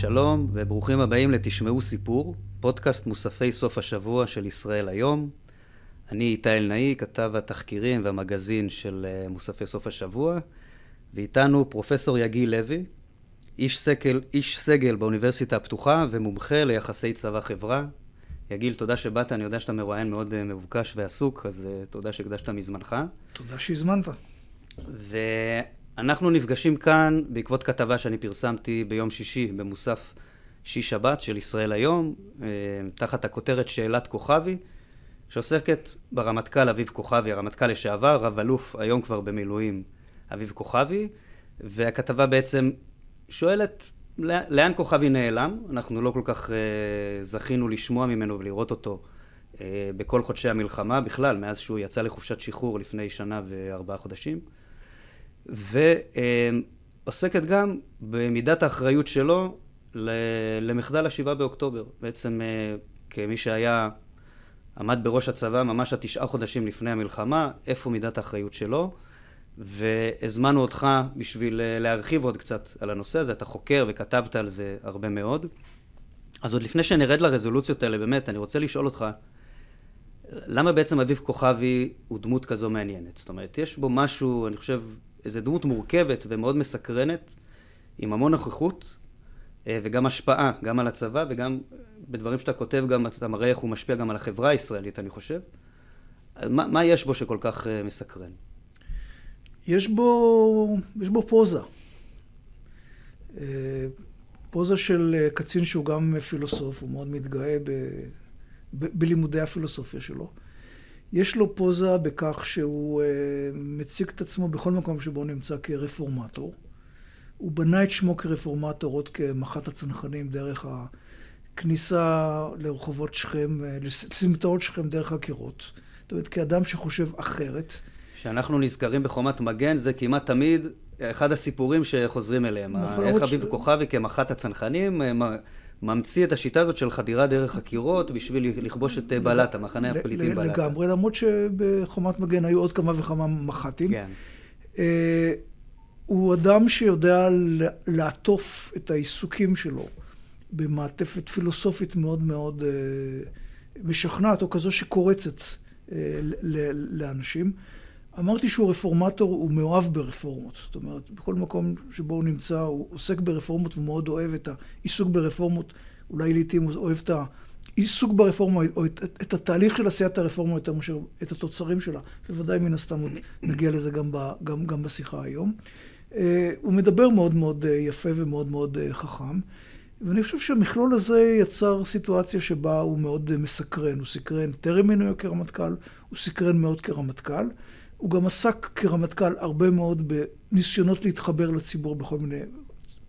שלום וברוכים הבאים לתשמעו סיפור, פודקאסט מוספי סוף השבוע של ישראל היום. אני איתי אלנאי, כתב התחקירים והמגזין של אה, מוספי סוף השבוע, ואיתנו פרופסור יגיל לוי, איש סגל, איש סגל באוניברסיטה הפתוחה ומומחה ליחסי צבא-חברה. יגיל, תודה שבאת, אני יודע שאתה מרואיין מאוד אה, מבוקש ועסוק, אז uh, תודה שהקדשת מזמנך. תודה שהזמנת. ואנחנו נפגשים כאן בעקבות כתבה שאני פרסמתי ביום שישי במוסף שיש שבת של ישראל היום, uh, תחת הכותרת שאלת כוכבי, שעוסקת ברמטכ"ל אביב כוכבי, הרמטכ"ל לשעבר, רב אלוף, היום כבר במילואים, אביב כוכבי, והכתבה בעצם שואלת לאן כוכבי נעלם? אנחנו לא כל כך uh, זכינו לשמוע ממנו ולראות אותו uh, בכל חודשי המלחמה, בכלל, מאז שהוא יצא לחופשת שחרור לפני שנה וארבעה חודשים. ועוסקת גם במידת האחריות שלו למחדל השבעה באוקטובר. בעצם uh, כמי שהיה, עמד בראש הצבא ממש התשעה חודשים לפני המלחמה, איפה מידת האחריות שלו? והזמנו אותך בשביל אה, להרחיב עוד קצת על הנושא הזה, אתה חוקר וכתבת על זה הרבה מאוד. אז עוד לפני שנרד לרזולוציות האלה, באמת, אני רוצה לשאול אותך, למה בעצם אביב כוכבי הוא דמות כזו מעניינת? זאת אומרת, יש בו משהו, אני חושב, איזו דמות מורכבת ומאוד מסקרנת, עם המון נוכחות, אה, וגם השפעה, גם על הצבא וגם בדברים שאתה כותב, גם אתה מראה איך הוא משפיע גם על החברה הישראלית, אני חושב. מה, מה יש בו שכל כך אה, מסקרן? יש בו, יש בו פוזה. אה, פוזה של קצין שהוא גם פילוסוף, הוא מאוד מתגאה ב, ב, בלימודי הפילוסופיה שלו. יש לו פוזה בכך שהוא uh, מציג את עצמו בכל מקום שבו הוא נמצא כרפורמטור. הוא בנה את שמו כרפורמטור עוד כמח"ט הצנחנים דרך הכניסה לרחובות שכם, לסמטאות שכם דרך הקירות. זאת אומרת, כאדם שחושב אחרת. כשאנחנו נזכרים בחומת מגן, זה כמעט תמיד אחד הסיפורים שחוזרים אליהם. נכון, איך אביב ש... כוכבי כמח"ט הצנחנים ממציא את השיטה הזאת של חדירה דרך הקירות בשביל לכבוש את בלטה, מחנה הפליטים בלטה. לגמרי, למרות שבחומת מגן היו עוד כמה וכמה מח"טים. כן. אה, הוא אדם שיודע לעטוף את העיסוקים שלו במעטפת פילוסופית מאוד מאוד אה, משכנעת, או כזו שקורצת אה, לאנשים. אמרתי שהוא רפורמטור, הוא מאוהב ברפורמות. זאת אומרת, בכל מקום שבו הוא נמצא, הוא עוסק ברפורמות ומאוד אוהב את העיסוק ברפורמות. אולי לעיתים הוא אוהב את העיסוק ברפורמה, או את, את, את התהליך של עשיית הרפורמה יותר מאשר את התוצרים שלה. בוודאי מן הסתם עוד נגיע לזה גם, ב, גם, גם בשיחה היום. Uh, הוא מדבר מאוד מאוד uh, יפה ומאוד מאוד uh, חכם. ואני חושב שהמכלול הזה יצר סיטואציה שבה הוא מאוד מסקרן. הוא סקרן טרם מינויו כרמטכ"ל, הוא סקרן מאוד כרמטכ"ל. הוא גם עסק כרמטכ"ל הרבה מאוד בניסיונות להתחבר לציבור בכל מיני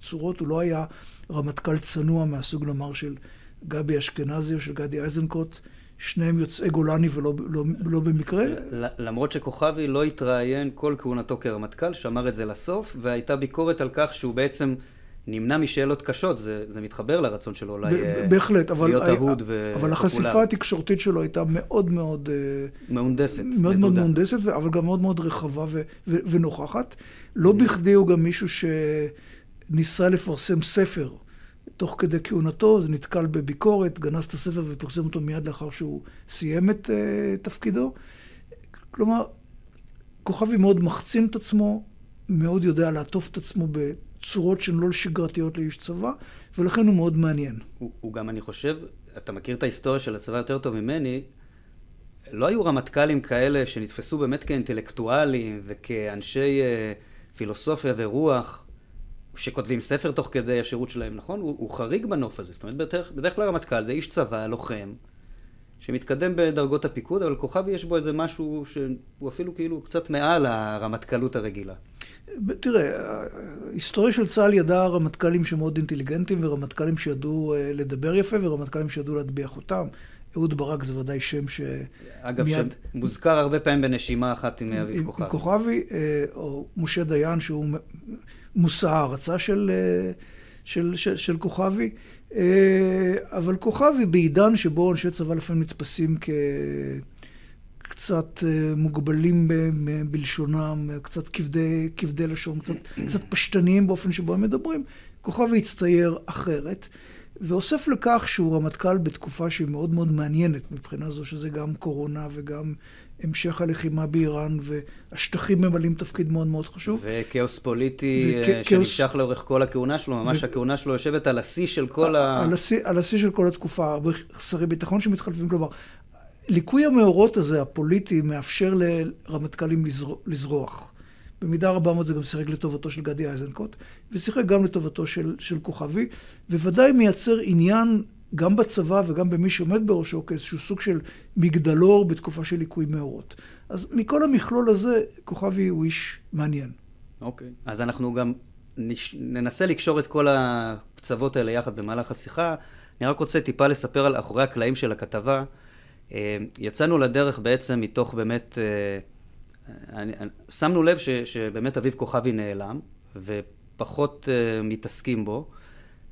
צורות. הוא לא היה רמטכ"ל צנוע מהסוג נאמר של גבי אשכנזי או של גדי איזנקוט. שניהם יוצאי גולני ולא לא, לא במקרה. למרות שכוכבי לא התראיין כל כהונתו כרמטכ"ל, שמר את זה לסוף, והייתה ביקורת על כך שהוא בעצם נמנע משאלות קשות, זה, זה מתחבר לרצון שלו אולי אה, בהחלט, אבל, להיות אהוד ופופולרי. אבל החשיפה התקשורתית שלו הייתה מאוד מאוד... אה, מהונדסת. מאוד מאוד מהונדסת, אבל גם מאוד מאוד רחבה ו, ו, ונוכחת. לא בכדי הוא גם מישהו שניסה לפרסם ספר. תוך כדי כהונתו, זה נתקל בביקורת, גנז את הספר ופרסם אותו מיד לאחר שהוא סיים את uh, תפקידו. כלומר, כוכבי מאוד מחצין את עצמו, מאוד יודע לעטוף את עצמו צורות שהן לא שגרתיות לאיש צבא, ולכן הוא מאוד מעניין. הוא, הוא גם, אני חושב, אתה מכיר את ההיסטוריה של הצבא יותר טוב ממני, לא היו רמטכ"לים כאלה שנתפסו באמת כאינטלקטואלים וכאנשי אה, פילוסופיה ורוח, שכותבים ספר תוך כדי השירות שלהם, נכון? הוא, הוא חריג בנוף הזה. זאת אומרת, בדרך, בדרך כלל רמטכ"ל זה איש צבא, לוחם, שמתקדם בדרגות הפיקוד, אבל כוכבי יש בו איזה משהו שהוא אפילו כאילו קצת מעל הרמטכ"לות הרגילה. תראה, ההיסטוריה של צה"ל ידעה רמטכ"לים שמאוד אינטליגנטים ורמטכ"לים שידעו אה, לדבר יפה ורמטכ"לים שידעו להטביע חותם. אהוד ברק זה ודאי שם ש... אגב, מיד... שמוזכר הרבה פעמים בנשימה אחת עם אביב כוכבי. עם כוכבי, אה, או משה דיין שהוא מושא הערצה של, אה, של, של, של כוכבי. אבל כוכבי בעידן שבו אנשי צבא לפעמים נתפסים כ... קצת אה, מוגבלים ב, בלשונם, קצת כבדי, כבדי לשון, קצת, קצת פשטניים באופן שבו הם מדברים, כוכבי הצטייר אחרת. ואוסף לכך שהוא רמטכ"ל בתקופה שהיא מאוד מאוד מעניינת מבחינה זו שזה גם קורונה וגם המשך הלחימה באיראן, והשטחים ממלאים תפקיד מאוד מאוד חשוב. וכאוס פוליטי וכ- שנמשך כאוס... לאורך כל הכהונה שלו, ממש ו... הכהונה שלו יושבת על השיא של כל ה... על השיא של כל התקופה, הרבה שרי ביטחון שמתחלפים, כלומר, ליקוי המאורות הזה, הפוליטי, מאפשר לרמטכ"לים לזר... לזרוח. במידה רבה מאוד זה גם שיחק לטובתו של גדי איזנקוט, ושיחק גם לטובתו של, של כוכבי, וודאי מייצר עניין גם בצבא וגם במי שעומד בראשו כאיזשהו סוג של מגדלור בתקופה של ליקוי מאורות. אז מכל המכלול הזה, כוכבי הוא איש מעניין. אוקיי, okay. אז אנחנו גם נש... ננסה לקשור את כל הקצוות האלה יחד במהלך השיחה. אני רק רוצה טיפה לספר על אחורי הקלעים של הכתבה. אה, יצאנו לדרך בעצם מתוך באמת, אה, אני, שמנו לב ש, שבאמת אביב כוכבי נעלם, ופחות אה, מתעסקים בו.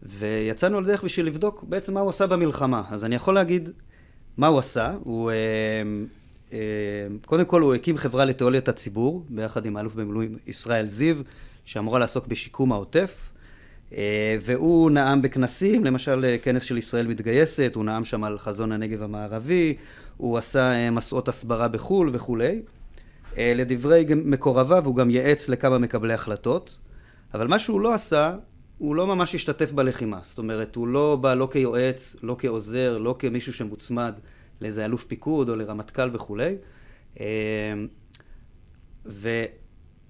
ויצאנו לדרך בשביל לבדוק בעצם מה הוא עשה במלחמה. אז אני יכול להגיד מה הוא עשה. הוא, קודם כל הוא הקים חברה לתיאוליית הציבור, ביחד עם האלוף במילואים ישראל זיו, שאמורה לעסוק בשיקום העוטף. אה, והוא נאם בכנסים, למשל כנס של ישראל מתגייסת, הוא נאם שם על חזון הנגב המערבי, הוא עשה מסעות הסברה בחו"ל וכולי. לדברי מקורביו הוא גם ייעץ לכמה מקבלי החלטות, אבל מה שהוא לא עשה הוא לא ממש השתתף בלחימה. זאת אומרת, הוא לא בא לא כיועץ, לא כעוזר, לא כמישהו שמוצמד לאיזה אלוף פיקוד או לרמטכ"ל וכולי. ו,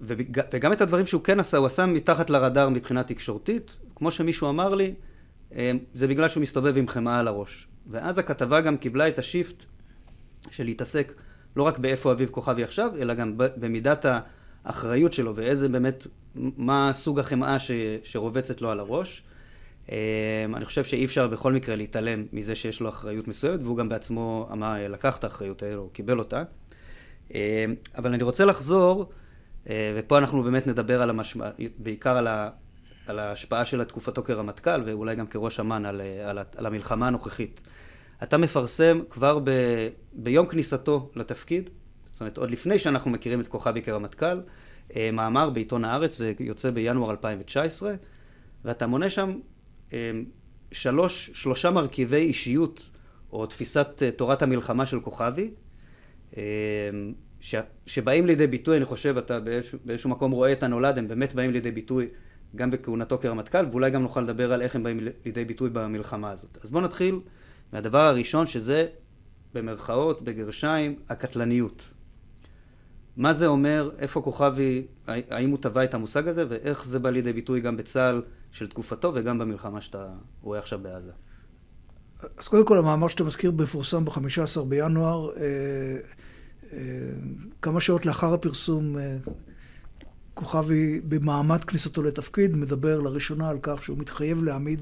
וגם את הדברים שהוא כן עשה, הוא עשה מתחת לרדאר מבחינה תקשורתית. כמו שמישהו אמר לי, אמ, זה בגלל שהוא מסתובב עם חמאה על הראש. ואז הכתבה גם קיבלה את השיפט של להתעסק לא רק באיפה אביב כוכבי עכשיו, אלא גם במידת האחריות שלו ואיזה באמת מה סוג החמאה ש, שרובצת לו על הראש. אמ, אני חושב שאי אפשר בכל מקרה להתעלם מזה שיש לו אחריות מסוימת, והוא גם בעצמו אמר, לקח את האחריות האלו, קיבל אותה. אמ, אבל אני רוצה לחזור, ופה אנחנו באמת נדבר על המשמע, בעיקר על, ה, על ההשפעה של תקופתו כרמטכ"ל, ואולי גם כראש אמ"ן, על, על, על המלחמה הנוכחית. אתה מפרסם כבר ב, ביום כניסתו לתפקיד, זאת אומרת, עוד לפני שאנחנו מכירים את כוכבי כרמטכ"ל, אה, מאמר בעיתון הארץ, זה יוצא בינואר 2019, ואתה מונה שם אה, שלוש, שלושה מרכיבי אישיות, או תפיסת אה, תורת המלחמה של כוכבי, ש, שבאים לידי ביטוי, אני חושב, אתה באיזשהו, באיזשהו מקום רואה את הנולד, הם באמת באים לידי ביטוי גם בכהונתו כרמטכ"ל, ואולי גם נוכל לדבר על איך הם באים לידי ביטוי במלחמה הזאת. אז בואו נתחיל מהדבר הראשון, שזה במרכאות, בגרשיים, הקטלניות. מה זה אומר, איפה כוכבי, האם הוא טבע את המושג הזה, ואיך זה בא לידי ביטוי גם בצה"ל של תקופתו וגם במלחמה שאתה רואה עכשיו בעזה. אז קודם כל, המאמר שאתה מזכיר מפורסם ב-15 בינואר. אה, כמה שעות לאחר הפרסום, אה, כוכבי, במעמד כניסתו לתפקיד, מדבר לראשונה על כך שהוא מתחייב להעמיד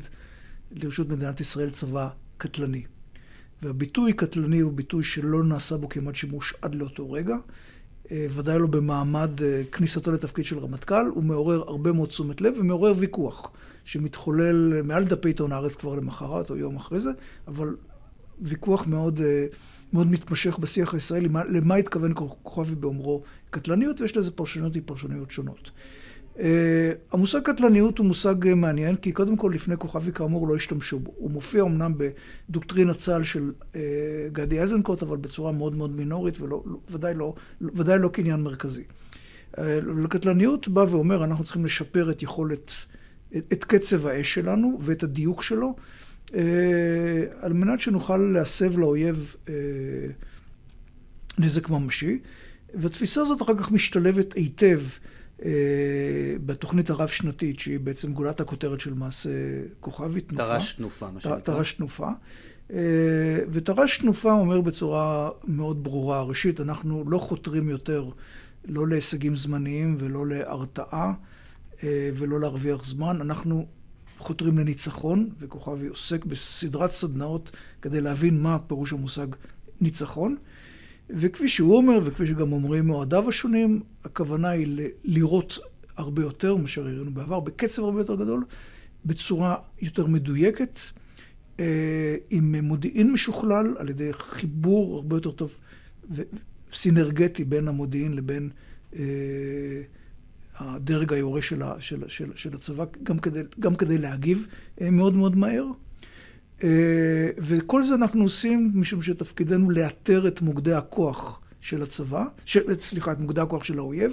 לרשות מדינת ישראל צבא קטלני. והביטוי קטלני הוא ביטוי שלא נעשה בו כמעט שימוש עד לאותו רגע. אה, ודאי לא במעמד אה, כניסתו לתפקיד של רמטכ"ל, הוא מעורר הרבה מאוד תשומת לב ומעורר ויכוח שמתחולל מעל דפי עיתון הארץ כבר למחרת או יום אחרי זה, אבל ויכוח מאוד, מאוד מתמשך בשיח הישראלי, למה התכוון כוכבי באומרו קטלניות, ויש לזה פרשנויות מפרשנויות שונות. Uh, המושג קטלניות הוא מושג uh, מעניין, כי קודם כל לפני כוכבי כאמור לא השתמשו בו. הוא מופיע אמנם בדוקטרינת צה"ל של uh, גדי איזנקוט, אבל בצורה מאוד מאוד מינורית, וודאי לא, ודאי לא קניין מרכזי. Uh, לקטלניות בא ואומר, אנחנו צריכים לשפר את יכולת, את, את קצב האש שלנו ואת הדיוק שלו, על מנת שנוכל להסב לאויב uh, נזק ממשי. והתפיסה הזאת אחר כך משתלבת היטב אה, בתוכנית הרב-שנתית, שהיא בעצם גולת הכותרת של מעשה כוכבי, תנופה. תר"ש תנופה, מה שנקרא. תר"ש תנופה. אה, ותר"ש תנופה אומר בצורה מאוד ברורה, ראשית, אנחנו לא חותרים יותר לא להישגים זמניים ולא להרתעה אה, ולא להרוויח זמן, אנחנו חותרים לניצחון, וכוכבי עוסק בסדרת סדנאות כדי להבין מה פירוש המושג ניצחון. וכפי שהוא אומר, וכפי שגם אומרים אוהדיו השונים, הכוונה היא לראות הרבה יותר מאשר הראינו בעבר, בקצב הרבה יותר גדול, בצורה יותר מדויקת, אה, עם מודיעין משוכלל, על ידי חיבור הרבה יותר טוב סינרגטי בין המודיעין לבין אה, הדרג היורה של, של, של, של הצבא, גם כדי, גם כדי להגיב אה, מאוד מאוד מהר. אה, וכל זה אנחנו עושים משום שתפקידנו לאתר את מוקדי הכוח של הצבא, של, סליחה, את מוקדי הכוח של האויב,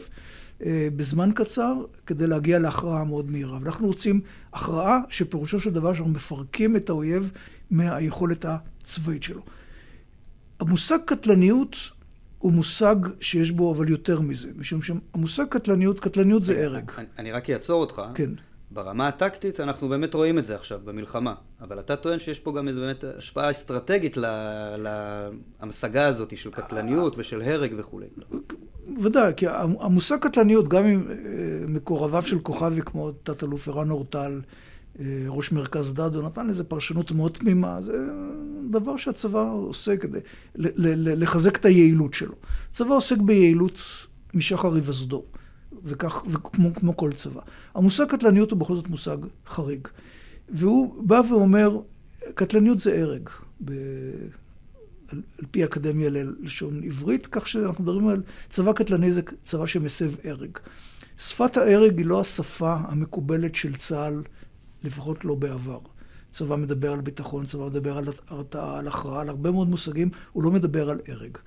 אה, בזמן קצר, כדי להגיע להכרעה מאוד מהירה. ואנחנו רוצים הכרעה שפירושו של דבר שאנחנו מפרקים את האויב מהיכולת הצבאית שלו. המושג קטלניות הוא מושג שיש בו אבל יותר מזה, משום שהמושג קטלניות, קטלניות זה הרג. אני, אני רק אעצור אותך. כן. ברמה הטקטית אנחנו באמת רואים את זה עכשיו במלחמה, אבל אתה טוען שיש פה גם איזו באמת השפעה אסטרטגית להמשגה הזאת של קטלניות ושל הרג וכולי. ודאי, כי המושג קטלניות, גם עם אה, מקורביו של כוכבי כמו תת-אלוף ערן אורטל, אה, ראש מרכז דדו, נתן לזה פרשנות מאוד תמימה, זה דבר שהצבא עושה כדי לחזק את היעילות שלו. הצבא עוסק ביעילות משחר היווסדו. וכך, וכמו כמו כל צבא. המושג קטלניות הוא בכל זאת מושג חריג. והוא בא ואומר, קטלניות זה הרג, ב... על, על פי אקדמיה ללשון עברית, כך שאנחנו מדברים על צבא קטלני זה צבא שמסב הרג. שפת ההרג היא לא השפה המקובלת של צה"ל, לפחות לא בעבר. צבא מדבר על ביטחון, צבא מדבר על הרתעה, על הכרעה, על הרבה מאוד מושגים, הוא לא מדבר על הרג.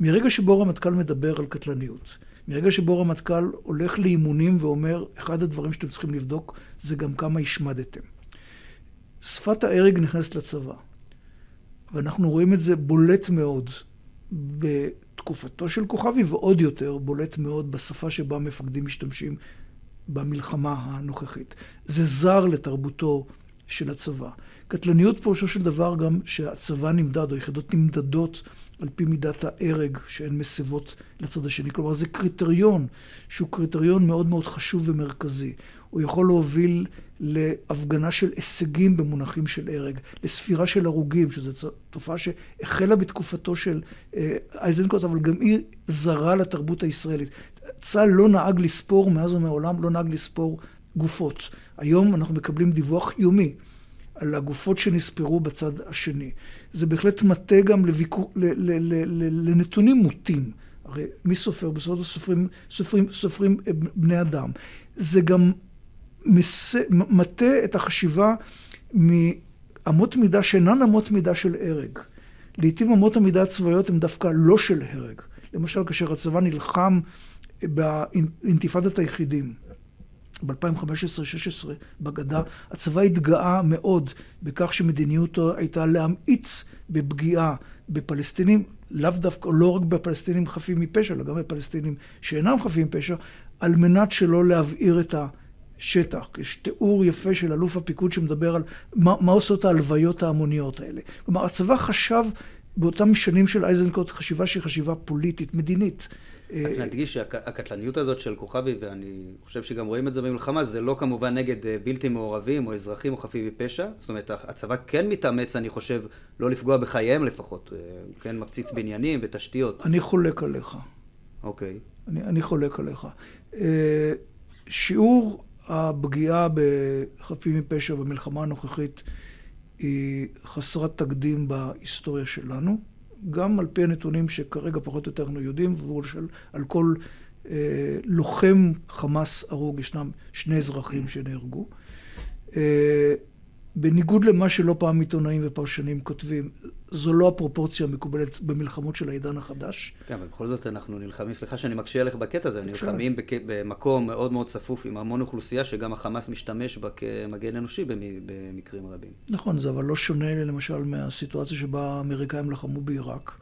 מרגע שבו רמטכ"ל מדבר על קטלניות, מרגע שבו רמטכ"ל הולך לאימונים ואומר, אחד הדברים שאתם צריכים לבדוק זה גם כמה השמדתם. שפת ההרג נכנסת לצבא, ואנחנו רואים את זה בולט מאוד בתקופתו של כוכבי, ועוד יותר בולט מאוד בשפה שבה מפקדים משתמשים במלחמה הנוכחית. זה זר לתרבותו של הצבא. קטלניות פירושו של דבר גם שהצבא נמדד, או יחידות נמדדות על פי מידת ההרג שהן מסבות לצד השני. כלומר, זה קריטריון שהוא קריטריון מאוד מאוד חשוב ומרכזי. הוא יכול להוביל להפגנה של הישגים במונחים של הרג, לספירה של הרוגים, שזו תופעה שהחלה בתקופתו של אה, אייזנקוט, אבל גם היא זרה לתרבות הישראלית. צה"ל לא נהג לספור, מאז ומעולם לא נהג לספור גופות. היום אנחנו מקבלים דיווח יומי. על הגופות שנספרו בצד השני. זה בהחלט מטה גם לביקור, ל, ל, ל, ל, לנתונים מוטים. הרי מי סופר? בסופו של סופרים, סופרים, סופרים אה, בני אדם. זה גם מס, מטה את החשיבה מאמות מידה שאינן אמות מידה של הרג. לעתים אמות המידה הצבאיות הן דווקא לא של הרג. למשל, כאשר הצבא נלחם באינתיפאדת היחידים. ב-2015-2016 בגדה, הצבא התגאה מאוד בכך שמדיניותו הייתה להמעיץ בפגיעה בפלסטינים, לאו דווקא, לא רק בפלסטינים חפים מפשע, אלא גם בפלסטינים שאינם חפים מפשע, על מנת שלא להבעיר את השטח. יש תיאור יפה של אלוף הפיקוד שמדבר על מה, מה עושות ההלוויות ההמוניות האלה. כלומר, הצבא חשב באותם שנים של אייזנקוט חשיבה שהיא חשיבה פוליטית, מדינית. רק נדגיש שהקטלניות הזאת של כוכבי, ואני חושב שגם רואים את זה במלחמה, זה לא כמובן נגד אה, בלתי מעורבים או אזרחים או חפים מפשע. זאת אומרת, הצבא כן מתאמץ, אני חושב, לא לפגוע בחייהם לפחות. הוא אה, כן מפציץ בניינים ותשתיות. אני חולק עליך. אוקיי. אני, אני חולק עליך. אה, שיעור הפגיעה בחפים מפשע במלחמה הנוכחית היא חסרת תקדים בהיסטוריה שלנו. גם על פי הנתונים שכרגע פחות או יותר אנחנו יודעים, ועל כל אה, לוחם חמאס הרוג ישנם שני אזרחים שנהרגו. אה, בניגוד למה שלא פעם עיתונאים ופרשנים כותבים, זו לא הפרופורציה המקובלת במלחמות של העידן החדש. כן, אבל בכל זאת אנחנו נלחמים, סליחה שאני מקשה עליך בקטע הזה, נלחמים בק... במקום מאוד מאוד צפוף עם המון אוכלוסייה שגם החמאס משתמש בה כמגן אנושי במקרים רבים. נכון, זה אבל לא שונה למשל מהסיטואציה שבה האמריקאים לחמו בעיראק.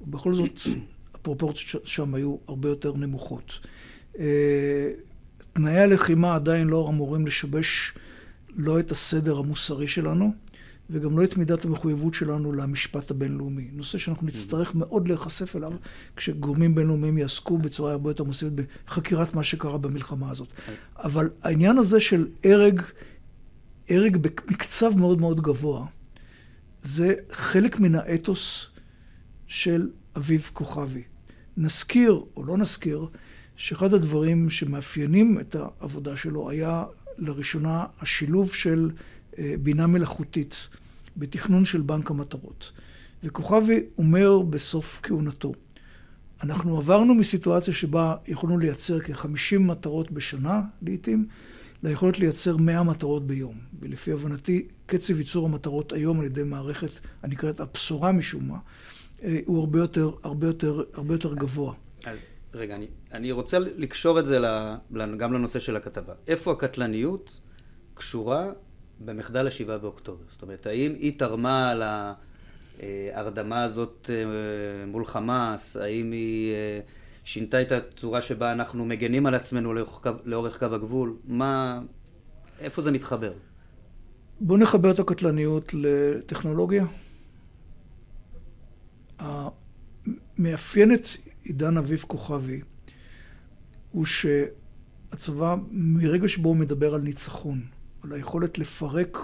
ובכל זאת, הפרופורציות שם היו הרבה יותר נמוכות. אה, תנאי הלחימה עדיין לא אמורים לשבש לא את הסדר המוסרי שלנו, וגם לא את מידת המחויבות שלנו למשפט הבינלאומי. נושא שאנחנו נצטרך מאוד להיחשף אליו כשגורמים בינלאומיים יעסקו בצורה הרבה יותר מוסיפת בחקירת מה שקרה במלחמה הזאת. אבל העניין הזה של הרג, הרג במקצב מאוד מאוד גבוה, זה חלק מן האתוס של אביב כוכבי. נזכיר, או לא נזכיר, שאחד הדברים שמאפיינים את העבודה שלו היה לראשונה השילוב של אה, בינה מלאכותית בתכנון של בנק המטרות. וכוכבי אומר בסוף כהונתו, אנחנו עברנו מסיטואציה שבה יכולנו לייצר כ-50 מטרות בשנה לעיתים, ליכולת לייצר 100 מטרות ביום. ולפי הבנתי, קצב ייצור המטרות היום על ידי מערכת הנקראת הבשורה משום מה, אה, הוא הרבה יותר, הרבה יותר, הרבה יותר גבוה. רגע, אני, אני רוצה לקשור את זה גם לנושא של הכתבה. איפה הקטלניות קשורה במחדל השבעה באוקטובר? זאת אומרת, האם היא תרמה על ההרדמה הזאת אה, מול חמאס? האם היא אה, שינתה את הצורה שבה אנחנו מגנים על עצמנו לאורך קו, לאורך קו הגבול? מה... איפה זה מתחבר? בואו נחבר את הקטלניות לטכנולוגיה. המאפיין את עידן אביב כוכבי הוא שהצבא, מרגע שבו הוא מדבר על ניצחון, על היכולת לפרק,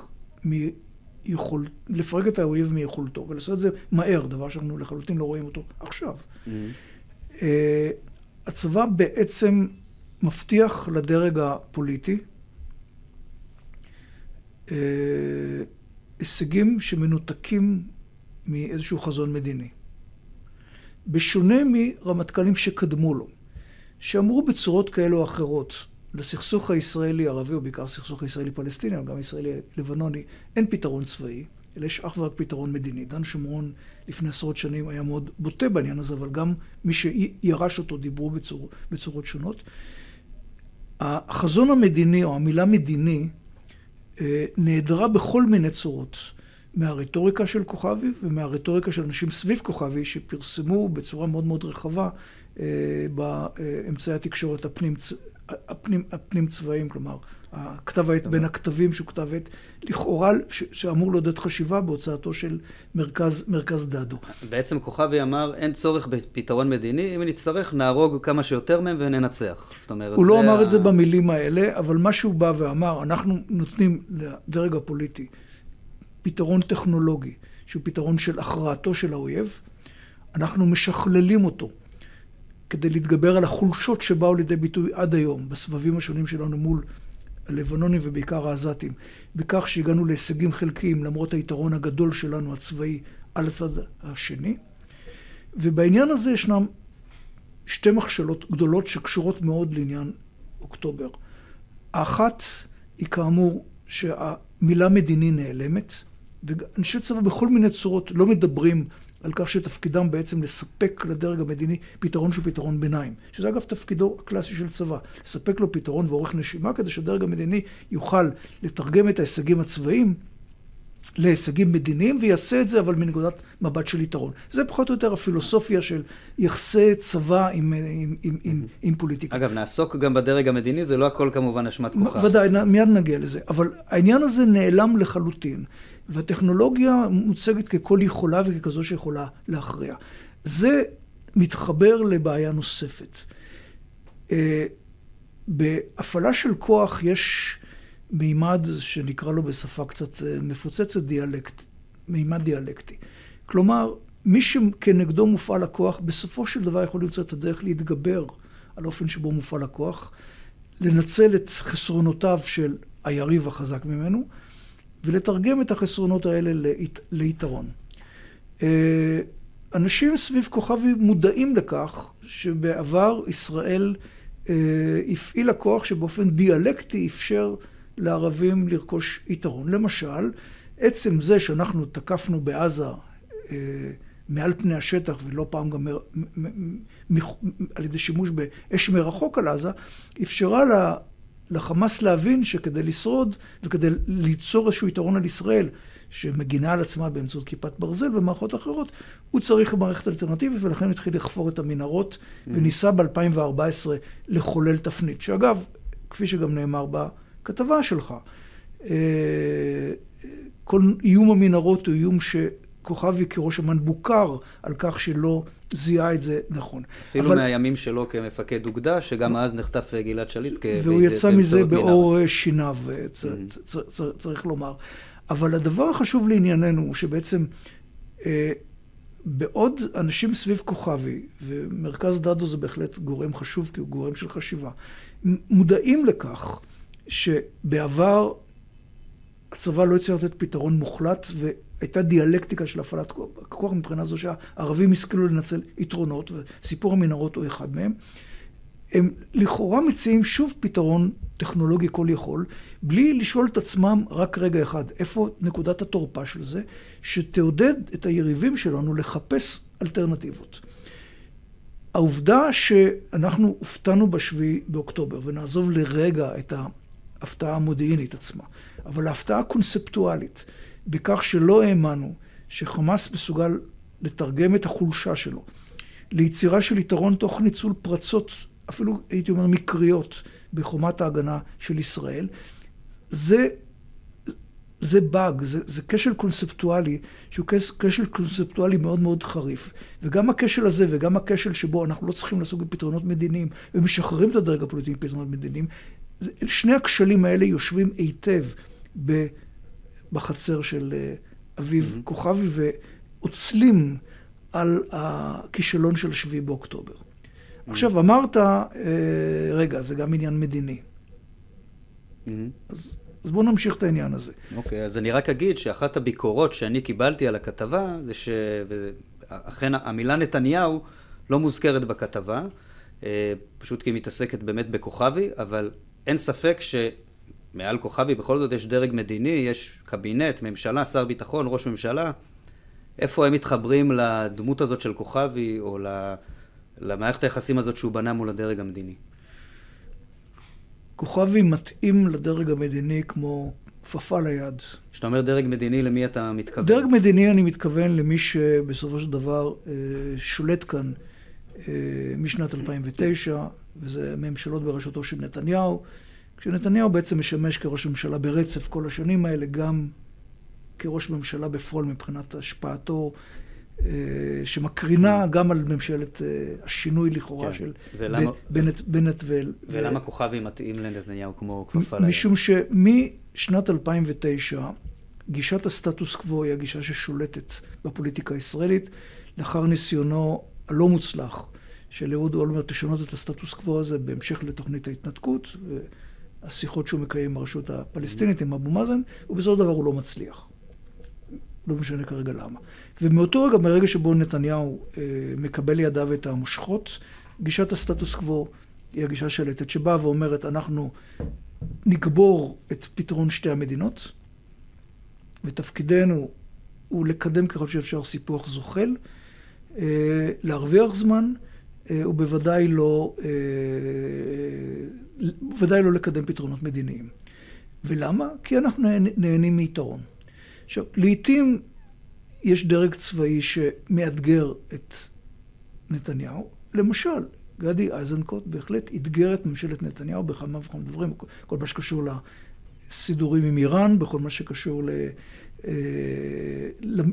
מיכול, לפרק את האויב מיכולתו, ולעשות את זה מהר, דבר שאנחנו לחלוטין לא רואים אותו עכשיו. Mm-hmm. הצבא בעצם מבטיח לדרג הפוליטי אה, הישגים שמנותקים מאיזשהו חזון מדיני. בשונה מרמטכ"לים שקדמו לו, שאמרו בצורות כאלו או אחרות, לסכסוך הישראלי-ערבי, או בעיקר הסכסוך הישראלי-פלסטיני, אבל גם הישראלי-לבנוני, אין פתרון צבאי, אלא יש אך ורק פתרון מדיני. דן שומרון לפני עשרות שנים היה מאוד בוטה בעניין הזה, אבל גם מי שירש אותו דיברו בצור, בצורות שונות. החזון המדיני, או המילה מדיני, אה, נעדרה בכל מיני צורות. מהרטוריקה של כוכבי ומהרטוריקה של אנשים סביב כוכבי שפרסמו בצורה מאוד מאוד רחבה אה, באמצעי התקשורת הפנים, הפנים, הפנים צבאיים, כלומר, הכתב העת בין הכתבים שהוא כתב עת לכאורה שאמור לעודד חשיבה בהוצאתו של מרכז, מרכז דדו. בעצם כוכבי אמר אין צורך בפתרון מדיני, אם נצטרך נהרוג כמה שיותר מהם וננצח. זאת אומרת, הוא לא אמר ה... את זה במילים האלה, אבל מה שהוא בא ואמר, אנחנו נותנים לדרג הפוליטי פתרון טכנולוגי, שהוא פתרון של הכרעתו של האויב, אנחנו משכללים אותו כדי להתגבר על החולשות שבאו לידי ביטוי עד היום בסבבים השונים שלנו מול הלבנונים ובעיקר העזתים, בכך שהגענו להישגים חלקיים למרות היתרון הגדול שלנו הצבאי על הצד השני. ובעניין הזה ישנם שתי מכשלות גדולות שקשורות מאוד לעניין אוקטובר. האחת היא כאמור שהמילה מדיני נעלמת, ואנשי צבא בכל מיני צורות לא מדברים על כך שתפקידם בעצם לספק לדרג המדיני פתרון שהוא פתרון ביניים. שזה אגב תפקידו הקלאסי של צבא, לספק לו פתרון ואורך נשימה כדי שהדרג המדיני יוכל לתרגם את ההישגים הצבאיים להישגים מדיניים, ויעשה את זה אבל מנקודת מבט של יתרון. זה פחות או יותר הפילוסופיה של יחסי צבא עם, עם, עם, עם, עם פוליטיקה. אגב, נעסוק גם בדרג המדיני, זה לא הכל כמובן אשמת כוכב. ודאי, מיד נגיע לזה. אבל העניין הזה נעלם לחלוטין. והטכנולוגיה מוצגת ככל יכולה וככזו שיכולה להכריע. זה מתחבר לבעיה נוספת. אה, בהפעלה של כוח יש מימד שנקרא לו בשפה קצת אה, מפוצצת דיאלקט, מימד דיאלקטי. כלומר, מי שכנגדו מופעל הכוח, בסופו של דבר יכול למצוא את הדרך להתגבר על האופן שבו מופעל הכוח, לנצל את חסרונותיו של היריב החזק ממנו, ולתרגם את החסרונות האלה לית, ליתרון. אה, אנשים סביב כוכבי מודעים לכך שבעבר ישראל אה, הפעילה כוח שבאופן דיאלקטי אפשר לערבים לרכוש יתרון. למשל, עצם זה שאנחנו תקפנו בעזה אה, מעל פני השטח, ולא פעם גם על ידי שימוש באש מרחוק על עזה, אפשרה לחמאס להבין שכדי לשרוד וכדי ליצור איזשהו יתרון על ישראל, שמגינה על עצמה באמצעות כיפת ברזל ומערכות אחרות, הוא צריך מערכת אלטרנטיבית, ולכן התחיל לחפור את המנהרות, mm. וניסה ב-2014 לחולל תפנית. שאגב, כפי שגם נאמר בכתבה שלך, אה, כל איום המנהרות הוא איום שכוכבי כראש אמ"ן בוקר על כך שלא זיהה את זה נכון. אפילו אבל... מהימים שלו כמפקד אוגדה, שגם אז נחטף גלעד שליט. והוא יצא מזה באור שיניו, צ... mm-hmm. צ... צ... צריך לומר. אבל הדבר החשוב לענייננו הוא שבעצם אה, בעוד אנשים סביב כוכבי, ומרכז דדו זה בהחלט גורם חשוב, כי הוא גורם של חשיבה, מודעים לכך שבעבר הצבא לא הצליח לתת פתרון מוחלט, הייתה דיאלקטיקה של הפעלת כוח מבחינה זו שהערבים השכילו לנצל יתרונות, וסיפור המנהרות הוא אחד מהם. הם לכאורה מציעים שוב פתרון טכנולוגי כל יכול, בלי לשאול את עצמם רק רגע אחד, איפה נקודת התורפה של זה, שתעודד את היריבים שלנו לחפש אלטרנטיבות. העובדה שאנחנו הופתענו בשביעי באוקטובר, ונעזוב לרגע את ההפתעה המודיעינית עצמה, אבל ההפתעה הקונספטואלית, בכך שלא האמנו שחמאס מסוגל לתרגם את החולשה שלו ליצירה של יתרון תוך ניצול פרצות, אפילו הייתי אומר מקריות, בחומת ההגנה של ישראל, זה זה באג, זה, זה כשל קונספטואלי, שהוא כשל קונספטואלי מאוד מאוד חריף. וגם הכשל הזה וגם הכשל שבו אנחנו לא צריכים לעסוק בפתרונות מדיניים ומשחררים את הדרג הפוליטי מפתרונות מדיניים, שני הכשלים האלה יושבים היטב בחצר של אה, אביב mm-hmm. כוכבי ועוצלים על הכישלון של שביעי באוקטובר. Mm-hmm. עכשיו, אמרת, אה, רגע, זה גם עניין מדיני. Mm-hmm. אז אז בואו נמשיך את העניין הזה. אוקיי, okay, אז אני רק אגיד שאחת הביקורות שאני קיבלתי על הכתבה, זה שאכן המילה נתניהו לא מוזכרת בכתבה, אה, פשוט כי היא מתעסקת באמת בכוכבי, אבל אין ספק שמעל כוכבי בכל זאת יש דרג מדיני, יש קבינט, ממשלה, שר ביטחון, ראש ממשלה. איפה הם מתחברים לדמות הזאת של כוכבי, או למערכת היחסים הזאת שהוא בנה מול הדרג המדיני? כוכבי מתאים לדרג המדיני כמו כפפה ליד. כשאתה אומר דרג מדיני, למי אתה מתכוון? דרג מדיני, אני מתכוון למי שבסופו של דבר אה, שולט כאן אה, משנת 2009, וזה ממשלות בראשותו של נתניהו, כשנתניהו בעצם משמש כראש ממשלה ברצף כל השנים האלה, גם כראש ממשלה בפועל מבחינת השפעתו אה, שמקרינה גם על ממשלת אה, השינוי לכאורה כן. של ולמה, בנט, בנט ו... ולמה ו... כוכבי מתאים לנתניהו כמו כפפה ליד? משום שמשנת 2009 גישת הסטטוס קוו היא הגישה ששולטת בפוליטיקה הישראלית, לאחר ניסיונו הלא מוצלח של אהוד אולמרט לשנות את הסטטוס קוו הזה בהמשך לתוכנית ההתנתקות, והשיחות שהוא מקיים עם הרשות הפלסטינית, עם אבו מאזן, ובסופו של דבר הוא לא מצליח. לא משנה כרגע למה. ומאותו רגע, מרגע שבו נתניהו אה, מקבל לידיו את המושכות, גישת הסטטוס קוו היא הגישה שלטת, שבאה ואומרת, אנחנו נקבור את פתרון שתי המדינות, ותפקידנו הוא לקדם ככל שאפשר סיפוח זוחל, אה, להרוויח זמן, אה, ובוודאי לא, אה, בוודאי לא לקדם פתרונות מדיניים. ולמה? כי אנחנו נהנים מיתרון. עכשיו, לעתים יש דרג צבאי שמאתגר את נתניהו. למשל, גדי איזנקוט בהחלט אתגר את ממשלת נתניהו בכמה וכמה דברים, כל מה שקשור לסידורים עם איראן, בכל מה שקשור ל... אה,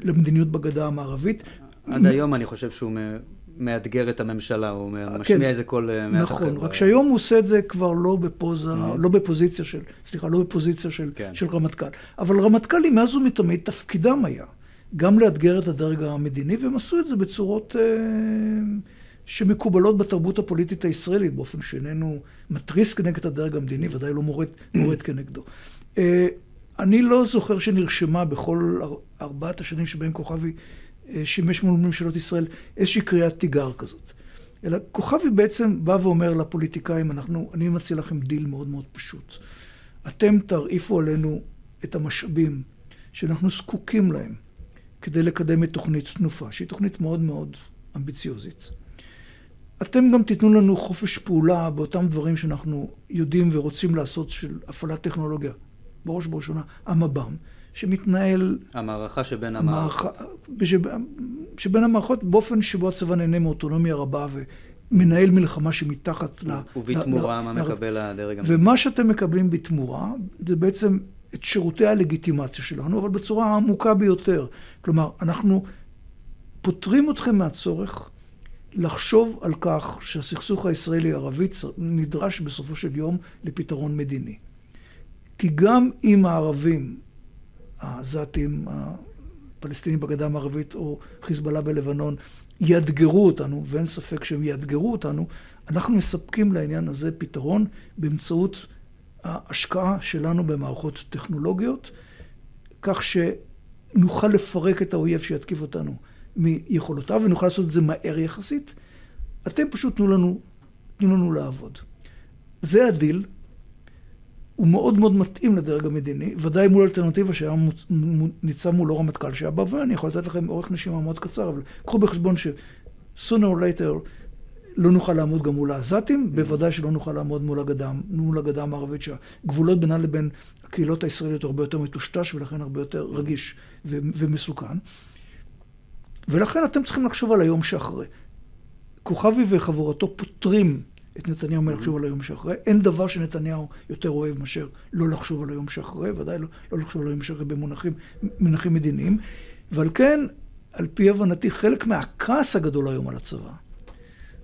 למדיניות בגדה המערבית. עד היום אני חושב שהוא מאתגר את הממשלה, הוא כן, משמיע איזה קול אה, מעט אחר. נכון, רק שהיום הוא עושה את זה כבר לא בפוזה, mm-hmm. לא בפוזיציה של, סליחה, לא בפוזיציה של, כן. של רמטכ"ל. אבל רמטכ"לים מאז ומתמיד, תפקידם היה גם לאתגר את הדרג המדיני, והם עשו את זה בצורות אה, שמקובלות בתרבות הפוליטית הישראלית, באופן שאיננו מתריס כנגד הדרג המדיני, ודאי לא מורד, מורד כנגדו. אה, אני לא זוכר שנרשמה בכל ארבעת השנים שבהם כוכבי שימש מול ממשלות ישראל איזושהי קריאת תיגר כזאת. אלא כוכבי בעצם בא ואומר לפוליטיקאים, אנחנו, אני מציע לכם דיל מאוד מאוד פשוט. אתם תרעיפו עלינו את המשאבים שאנחנו זקוקים להם כדי לקדם את תוכנית תנופה, שהיא תוכנית מאוד מאוד אמביציוזית. אתם גם תיתנו לנו חופש פעולה באותם דברים שאנחנו יודעים ורוצים לעשות של הפעלת טכנולוגיה, בראש ובראשונה המב"ם, שמתנהל... המערכה שבין המערכות. שבין המערכות באופן שבו הצבא נהנה מאוטונומיה רבה ומנהל מלחמה שמתחת ל... ובתמורה מה מקבל הדרג המדיני? ומה שאתם מקבלים בתמורה זה בעצם את שירותי הלגיטימציה שלנו, אבל בצורה העמוקה ביותר. כלומר, אנחנו פוטרים אתכם מהצורך לחשוב על כך שהסכסוך הישראלי-ערבי נדרש בסופו של יום לפתרון מדיני. כי גם אם הערבים העזתים, הפלסטינים בגדה המערבית או חיזבאללה בלבנון, יאתגרו אותנו, ואין ספק שהם יאתגרו אותנו, אנחנו מספקים לעניין הזה פתרון באמצעות ההשקעה שלנו במערכות טכנולוגיות, כך נוכל לפרק את האויב שיתקיף אותנו מיכולותיו, ונוכל לעשות את זה מהר יחסית. אתם פשוט תנו לנו, תנו לנו לעבוד. זה הדיל, הוא מאוד מאוד מתאים לדרג המדיני, ודאי מול אלטרנטיבה שהיה ניצב מול אור המטכ"ל שהיה בא, ואני יכול לתת לכם אורך נשימה מאוד קצר, אבל קחו בחשבון ש- sooner or later לא נוכל לעמוד גם מול העזתים, mm-hmm. בוודאי שלא נוכל לעמוד מול הגדה, מול הגדה המערבית, שהגבולות בינה לבין הקהילות הישראליות הרבה יותר מטושטש ולכן הרבה יותר רגיש ו- ומסוכן. ולכן אתם צריכים לחשוב על היום שאחרי. כוכבי וחבורתו פותרים את נתניהו מלחשוב על היום שאחרי. אין דבר שנתניהו יותר אוהב מאשר לא לחשוב על היום שאחרי, ודאי לא, לא לחשוב על היום שאחרי במונחים מדיניים. ועל כן, על פי הבנתי, חלק מהכעס הגדול היום על הצבא,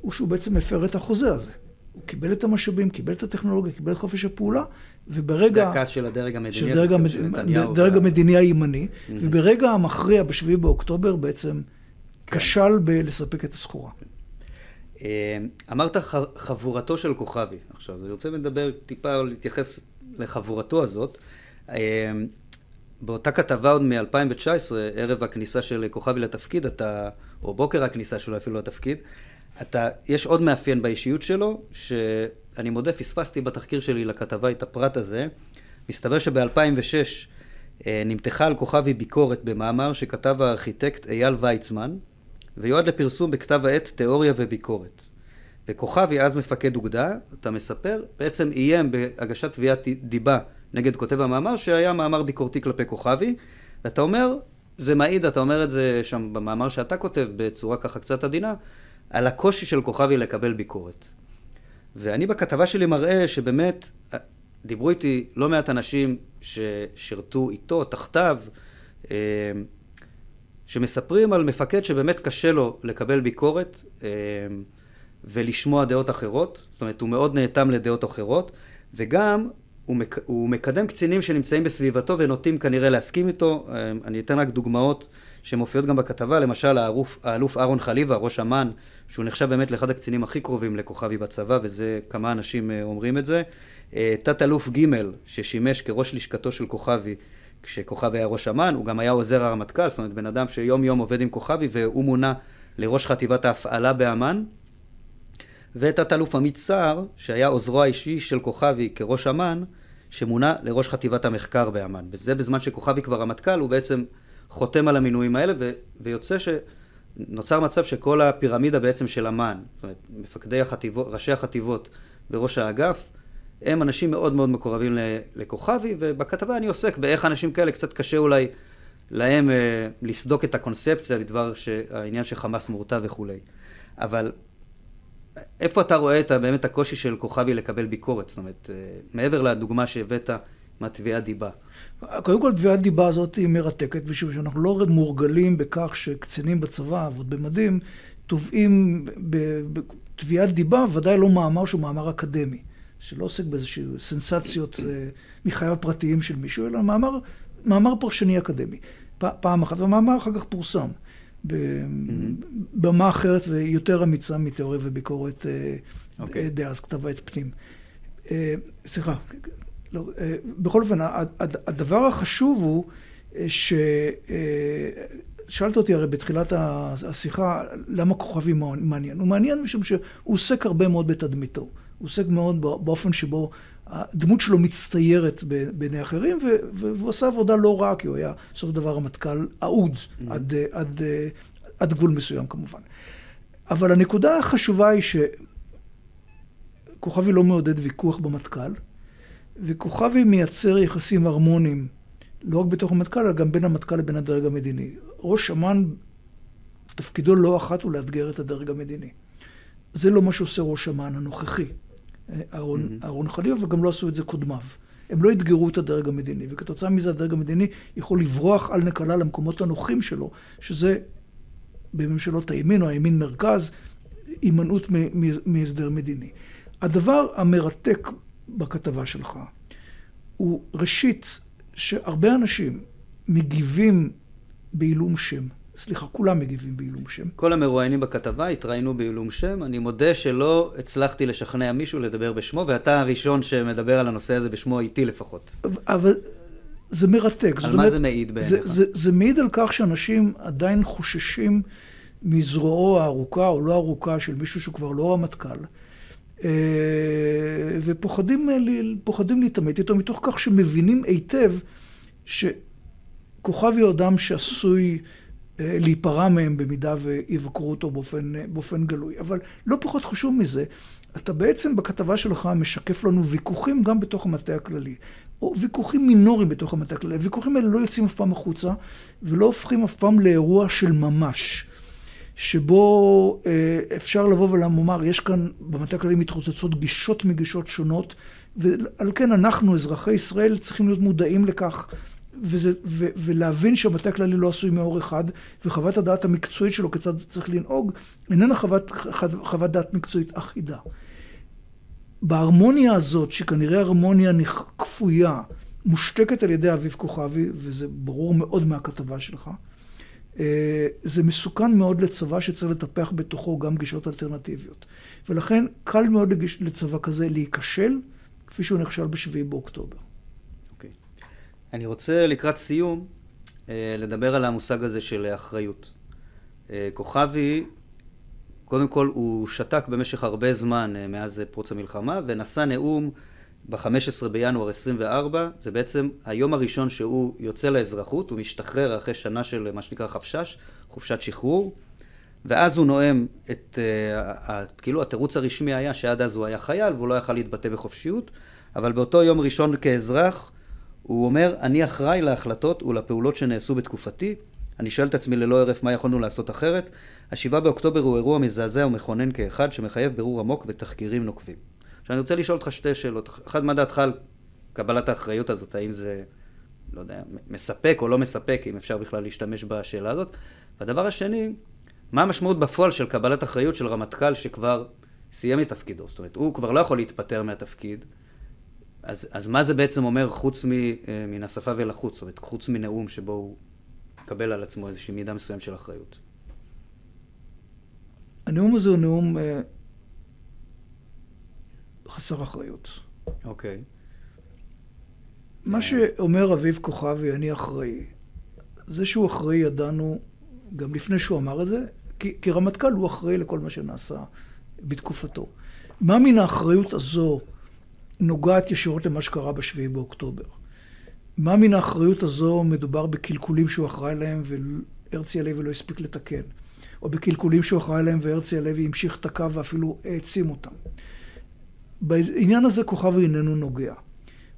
הוא שהוא בעצם הפר את החוזה הזה. הוא קיבל את המשאבים, קיבל את הטכנולוגיה, קיבל את חופש הפעולה, וברגע... זה הכעס של הדרג המדיני. של דרג, המד... הדרג המדיני הימני. וברגע המכריע, ב-7 באוקטובר, בעצם כן. כשל בלספק את הסחורה. אה, אמרת חבורתו של כוכבי. עכשיו, אני רוצה לדבר טיפה, להתייחס לחבורתו הזאת. אה, באותה כתבה עוד מ-2019, ערב הכניסה של כוכבי לתפקיד, אתה, או בוקר הכניסה שלו אפילו לתפקיד, אתה, יש עוד מאפיין באישיות שלו, שאני מודה, פספסתי בתחקיר שלי לכתבה את הפרט הזה. מסתבר שב-2006 אה, נמתחה על כוכבי ביקורת במאמר שכתב הארכיטקט אייל ויצמן, ויועד לפרסום בכתב העת תיאוריה וביקורת. וכוכבי, אז מפקד אוגדה, אתה מספר, בעצם איים בהגשת תביעת דיבה נגד כותב המאמר, שהיה מאמר ביקורתי כלפי כוכבי, ואתה אומר, זה מעיד, אתה אומר את זה שם במאמר שאתה כותב, בצורה ככה קצת עדינה, על הקושי של כוכבי לקבל ביקורת. ואני בכתבה שלי מראה שבאמת, דיברו איתי לא מעט אנשים ששירתו איתו, תחתיו, אה, שמספרים על מפקד שבאמת קשה לו לקבל ביקורת אה, ולשמוע דעות אחרות, זאת אומרת הוא מאוד נאטם לדעות אחרות, וגם הוא, מק, הוא מקדם קצינים שנמצאים בסביבתו ונוטים כנראה להסכים איתו, אה, אני אתן רק דוגמאות שמופיעות גם בכתבה, למשל האלוף, האלוף אהרון חליבה, ראש אמ"ן, שהוא נחשב באמת לאחד הקצינים הכי קרובים לכוכבי בצבא, וזה כמה אנשים אה, אומרים את זה. תת אלוף ג' ששימש כראש לשכתו של כוכבי כשכוכבי היה ראש אמ"ן, הוא גם היה עוזר הרמטכ"ל, זאת אומרת בן אדם שיום יום עובד עם כוכבי והוא מונה לראש חטיבת ההפעלה באמ"ן. ותת-אלוף עמית סער, שהיה עוזרו האישי של כוכבי כראש אמ"ן, שמונה לראש חטיבת המחקר באמ"ן. וזה בזמן שכוכבי כבר רמטכ"ל, הוא בעצם חותם על המינויים האלה, ו- ויוצא שנוצר מצב שכל הפירמידה בעצם של אמ"ן, זאת אומרת, מפקדי החטיבות, ראשי החטיבות וראש האגף, הם אנשים מאוד מאוד מקורבים לכוכבי, ובכתבה אני עוסק באיך אנשים כאלה קצת קשה אולי להם אה, לסדוק את הקונספציה בדבר העניין של חמאס מורתע וכולי. אבל איפה אתה רואה את באמת הקושי של כוכבי לקבל ביקורת? זאת אומרת, אה, מעבר לדוגמה שהבאת מהתביעת דיבה. קודם כל, תביעת דיבה הזאת היא מרתקת, משום שאנחנו לא מורגלים בכך שקצינים בצבא, עבוד במדים, תובעים בתביעת דיבה, ודאי לא מאמר שהוא מאמר אקדמי. שלא עוסק באיזושהי סנסציות אה, מחייו הפרטיים של מישהו, אלא מאמר, מאמר פרשני אקדמי. פעם אחת, והמאמר אחר כך פורסם בבמה אחרת ויותר אמיצה מתיאוריה וביקורת okay. אה, אוקיי. דאז, כתבה את פנים. אה, סליחה, לא, בכל אופן, הדבר החשוב הוא ש... שאלת אותי הרי בתחילת השיחה, למה כוכבי מעניין? הוא מעניין משום שהוא עוסק הרבה מאוד בתדמיתו. הוא עוסק מאוד באופן שבו הדמות שלו מצטיירת בעיני אחרים, והוא עשה עבודה לא רעה, כי הוא היה בסוף דבר רמטכ"ל אהוד mm-hmm. עד, עד, עד גבול מסוים כמובן. אבל הנקודה החשובה היא שכוכבי לא מעודד ויכוח במטכ"ל, וכוכבי מייצר יחסים הרמוניים לא רק בתוך המטכ"ל, אלא גם בין המטכ"ל לבין הדרג המדיני. ראש אמ"ן, תפקידו לא אחת הוא לאתגר את הדרג המדיני. זה לא מה שעושה ראש אמ"ן הנוכחי. אהרון, mm-hmm. אהרון חליבה, וגם לא עשו את זה קודמיו. הם לא אתגרו את הדרג המדיני, וכתוצאה מזה הדרג המדיני יכול לברוח על נקלה למקומות הנוחים שלו, שזה בממשלות הימין או הימין מרכז, הימנעות מהסדר מדיני. הדבר המרתק בכתבה שלך הוא ראשית שהרבה אנשים מגיבים בעילום שם. סליחה, כולם מגיבים בעילום שם. כל המרואיינים בכתבה התראיינו בעילום שם. אני מודה שלא הצלחתי לשכנע מישהו לדבר בשמו, ואתה הראשון שמדבר על הנושא הזה בשמו איתי לפחות. אבל זה מרתק. על מה אומרת, זה מעיד בעיניך? זה, זה, זה מעיד על כך שאנשים עדיין חוששים מזרועו הארוכה או לא ארוכה של מישהו שהוא כבר לא רמטכ"ל. אה, ופוחדים להתעמת איתו מתוך כך שמבינים היטב שכוכבי הוא אדם שעשוי אה, להיפרע מהם במידה ויבקרו אותו באופן, באופן גלוי. אבל לא פחות חשוב מזה, אתה בעצם בכתבה שלך משקף לנו ויכוחים גם בתוך המטה הכללי. או ויכוחים מינוריים בתוך המטה הכללי. הוויכוחים האלה לא יוצאים אף פעם החוצה, ולא הופכים אף פעם לאירוע של ממש. שבו אה, אפשר לבוא ולומר, יש כאן במטה הכללי מתרוצצות גישות מגישות שונות, ועל כן אנחנו, אזרחי ישראל, צריכים להיות מודעים לכך, וזה, ו, ולהבין שהמטה הכללי לא עשוי מאור אחד, וחוות הדעת המקצועית שלו כיצד צריך לנהוג, איננה חוות, חוות דעת מקצועית אחידה. בהרמוניה הזאת, שכנראה הרמוניה כפויה, מושתקת על ידי אביב כוכבי, וזה ברור מאוד מהכתבה שלך, אה, זה מסוכן מאוד לצבא שצריך לטפח בתוכו גם גישות אלטרנטיביות. ולכן קל מאוד לצבא כזה להיכשל, כפי שהוא נכשל בשביעי באוקטובר. אני רוצה לקראת סיום אה, לדבר על המושג הזה של אחריות. אה, כוכבי, קודם כל הוא שתק במשך הרבה זמן מאז פרוץ המלחמה ונשא נאום ב-15 בינואר 24, זה בעצם היום הראשון שהוא יוצא לאזרחות, הוא משתחרר אחרי שנה של מה שנקרא חפשש, חופשת שחרור, ואז הוא נואם את, כאילו התירוץ הרשמי היה שעד אז הוא היה חייל והוא לא יכל להתבטא בחופשיות, אבל באותו יום ראשון כאזרח הוא אומר, אני אחראי להחלטות ולפעולות שנעשו בתקופתי, אני שואל את עצמי ללא הרף מה יכולנו לעשות אחרת. השבעה באוקטובר הוא אירוע מזעזע ומכונן כאחד שמחייב בירור עמוק ותחקירים נוקבים. עכשיו אני רוצה לשאול אותך שתי שאלות. אחת, מה דעתך על קבלת האחריות הזאת? האם זה, לא יודע, מספק או לא מספק, אם אפשר בכלל להשתמש בשאלה הזאת? והדבר השני, מה המשמעות בפועל של קבלת אחריות של רמטכ"ל שכבר סיים את תפקידו? זאת אומרת, הוא כבר לא יכול להתפטר מהתפקיד, אז, אז מה זה בעצם אומר חוץ מ, אה, מן השפה ולחוץ? זאת אומרת, חוץ מנאום שבו הוא מקבל על עצמו איזושהי מידה מסוימת של אחריות. הנאום הזה הוא נאום אה, חסר אחריות. אוקיי. Okay. מה yeah. שאומר אביב כוכבי, אני אחראי. זה שהוא אחראי ידענו גם לפני שהוא אמר את זה, כי כרמטכ"ל הוא אחראי לכל מה שנעשה בתקופתו. מה מן האחריות הזו נוגעת ישירות למה שקרה בשביעי באוקטובר? מה מן האחריות הזו מדובר בקלקולים שהוא אחראי להם והרצי הלוי לא הספיק לתקן? או בקלקולים שהוא אחראי להם והרצי הלוי המשיך את הקו ואפילו העצים אותם? בעניין הזה כוכבי איננו נוגע.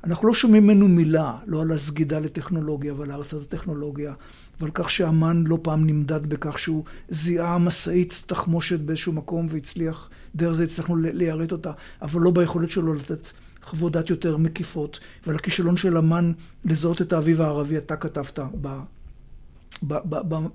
אנחנו לא שומעים ממנו מילה, לא על הסגידה לטכנולוגיה ועל הרצת הטכנולוגיה, ועל כך שאמן לא פעם נמדד בכך שהוא זיהה משאית תחמושת באיזשהו מקום והצליח, דרך זה הצלחנו ליירט אותה, אבל לא ביכולת שלו לתת חוות דעת יותר מקיפות, ועל הכישלון של אמן לזהות את האביב הערבי, אתה כתבת ב...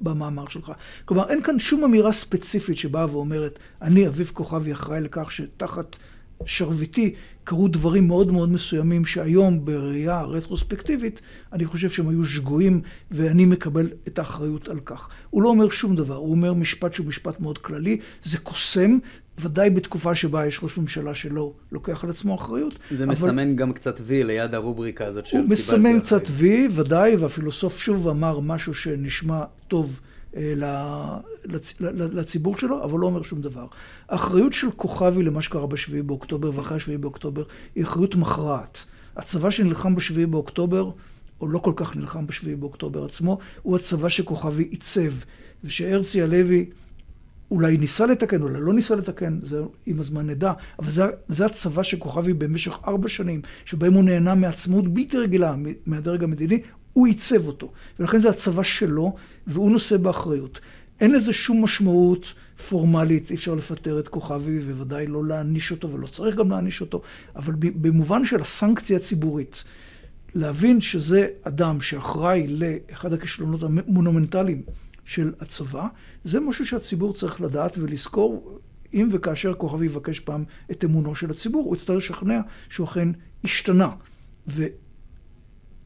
במאמר שלך. כלומר, אין כאן שום אמירה ספציפית שבאה ואומרת, אני, אביב כוכבי, אחראי לכך שתחת שרביטי קרו דברים מאוד מאוד מסוימים שהיום בראייה רטרוספקטיבית אני חושב שהם היו שגויים ואני מקבל את האחריות על כך. הוא לא אומר שום דבר, הוא אומר משפט שהוא משפט מאוד כללי, זה קוסם, ודאי בתקופה שבה יש ראש ממשלה שלא לוקח על עצמו אחריות. זה אבל... מסמן גם קצת וי ליד הרובריקה הזאת של הוא מסמן קצת וי, ודאי, והפילוסוף שוב אמר משהו שנשמע טוב. אה, לציבור שלו, אבל לא אומר שום דבר. האחריות של כוכבי למה שקרה בשביעי באוקטובר ואחרי השביעי באוקטובר היא אחריות מכרעת. הצבא שנלחם בשביעי באוקטובר, או לא כל כך נלחם בשביעי באוקטובר עצמו, הוא הצבא שכוכבי עיצב. ושהרצי הלוי אולי ניסה לתקן, אולי לא ניסה לתקן, זה עם הזמן נדע, אבל זה, זה הצבא שכוכבי במשך ארבע שנים, שבהם הוא נהנה מעצמאות בלתי רגילה מהדרג המדיני, הוא עיצב אותו. ולכן זה הצבא שלו, והוא נושא באחריות. אין לזה שום משמעות פורמלית, אי אפשר לפטר את כוכבי, ובוודאי לא להעניש אותו, ולא צריך גם להעניש אותו, אבל במובן של הסנקציה הציבורית, להבין שזה אדם שאחראי לאחד הכישלונות המונומנטליים של הצבא, זה משהו שהציבור צריך לדעת ולזכור, אם וכאשר כוכבי יבקש פעם את אמונו של הציבור, הוא יצטרך לשכנע שהוא אכן השתנה.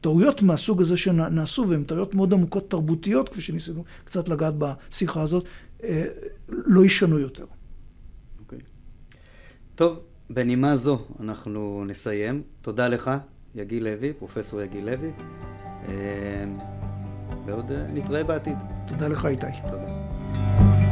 טעויות מהסוג הזה שנעשו, והן טעויות מאוד עמוקות תרבותיות, כפי שניסינו קצת לגעת בשיחה הזאת, אה, לא יישנו יותר. אוקיי. Okay. טוב, בנימה זו אנחנו נסיים. תודה לך, יגיל לוי, פרופסור יגיל לוי. ועוד נתראה בעתיד. תודה לך, איתי. תודה.